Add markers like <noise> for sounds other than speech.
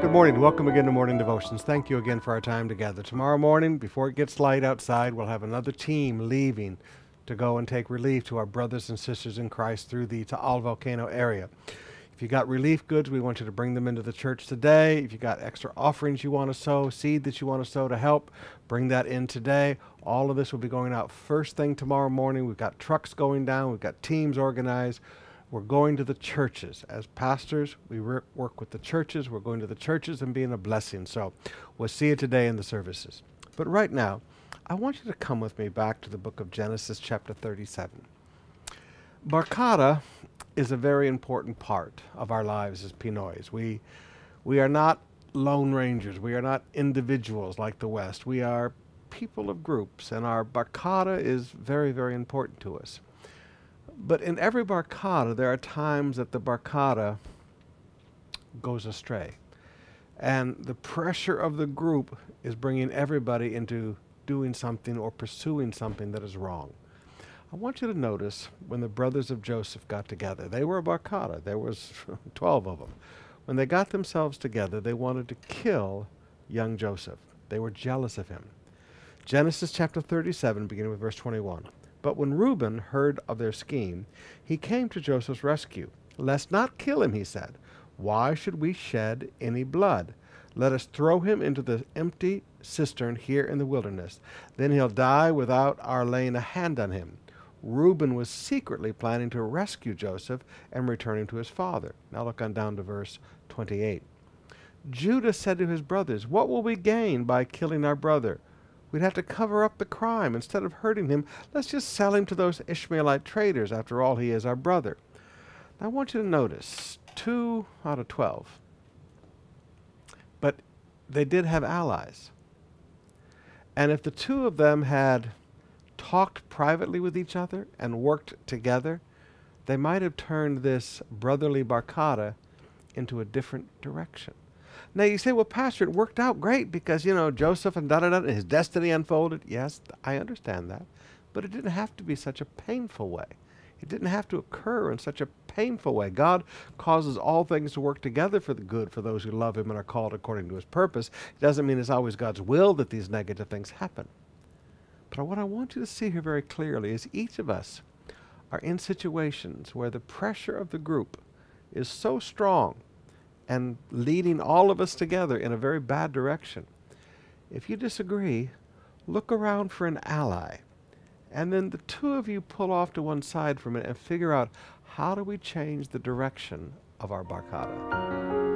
Good morning. Welcome again to Morning Devotions. Thank you again for our time together. Tomorrow morning, before it gets light outside, we'll have another team leaving to go and take relief to our brothers and sisters in Christ through the Taal volcano area. If you got relief goods, we want you to bring them into the church today. If you got extra offerings you want to sow, seed that you want to sow to help, bring that in today. All of this will be going out first thing tomorrow morning. We've got trucks going down, we've got teams organized. We're going to the churches. As pastors, we work with the churches. We're going to the churches and being a blessing. So we'll see you today in the services. But right now, I want you to come with me back to the book of Genesis, chapter 37. Barkada is a very important part of our lives as Pinoys. We, we are not lone rangers. We are not individuals like the West. We are people of groups, and our Barkada is very, very important to us. But in every Barkada, there are times that the Barkada goes astray. And the pressure of the group is bringing everybody into doing something or pursuing something that is wrong. I want you to notice when the brothers of Joseph got together, they were a Barkada. There was <laughs> 12 of them. When they got themselves together, they wanted to kill young Joseph. They were jealous of him. Genesis chapter 37, beginning with verse 21. But when Reuben heard of their scheme, he came to Joseph's rescue. Let's not kill him, he said. Why should we shed any blood? Let us throw him into the empty cistern here in the wilderness. Then he'll die without our laying a hand on him. Reuben was secretly planning to rescue Joseph and return him to his father. Now look on down to verse 28. Judah said to his brothers, What will we gain by killing our brother? We'd have to cover up the crime. Instead of hurting him, let's just sell him to those Ishmaelite traders. After all, he is our brother. Now I want you to notice two out of 12. But they did have allies. And if the two of them had talked privately with each other and worked together, they might have turned this brotherly Barkada into a different direction. Now you say, well, Pastor, it worked out great because, you know, Joseph and da da da, his destiny unfolded. Yes, I understand that. But it didn't have to be such a painful way. It didn't have to occur in such a painful way. God causes all things to work together for the good for those who love Him and are called according to His purpose. It doesn't mean it's always God's will that these negative things happen. But what I want you to see here very clearly is each of us are in situations where the pressure of the group is so strong and leading all of us together in a very bad direction. If you disagree, look around for an ally. And then the two of you pull off to one side from it and figure out how do we change the direction of our Barkada.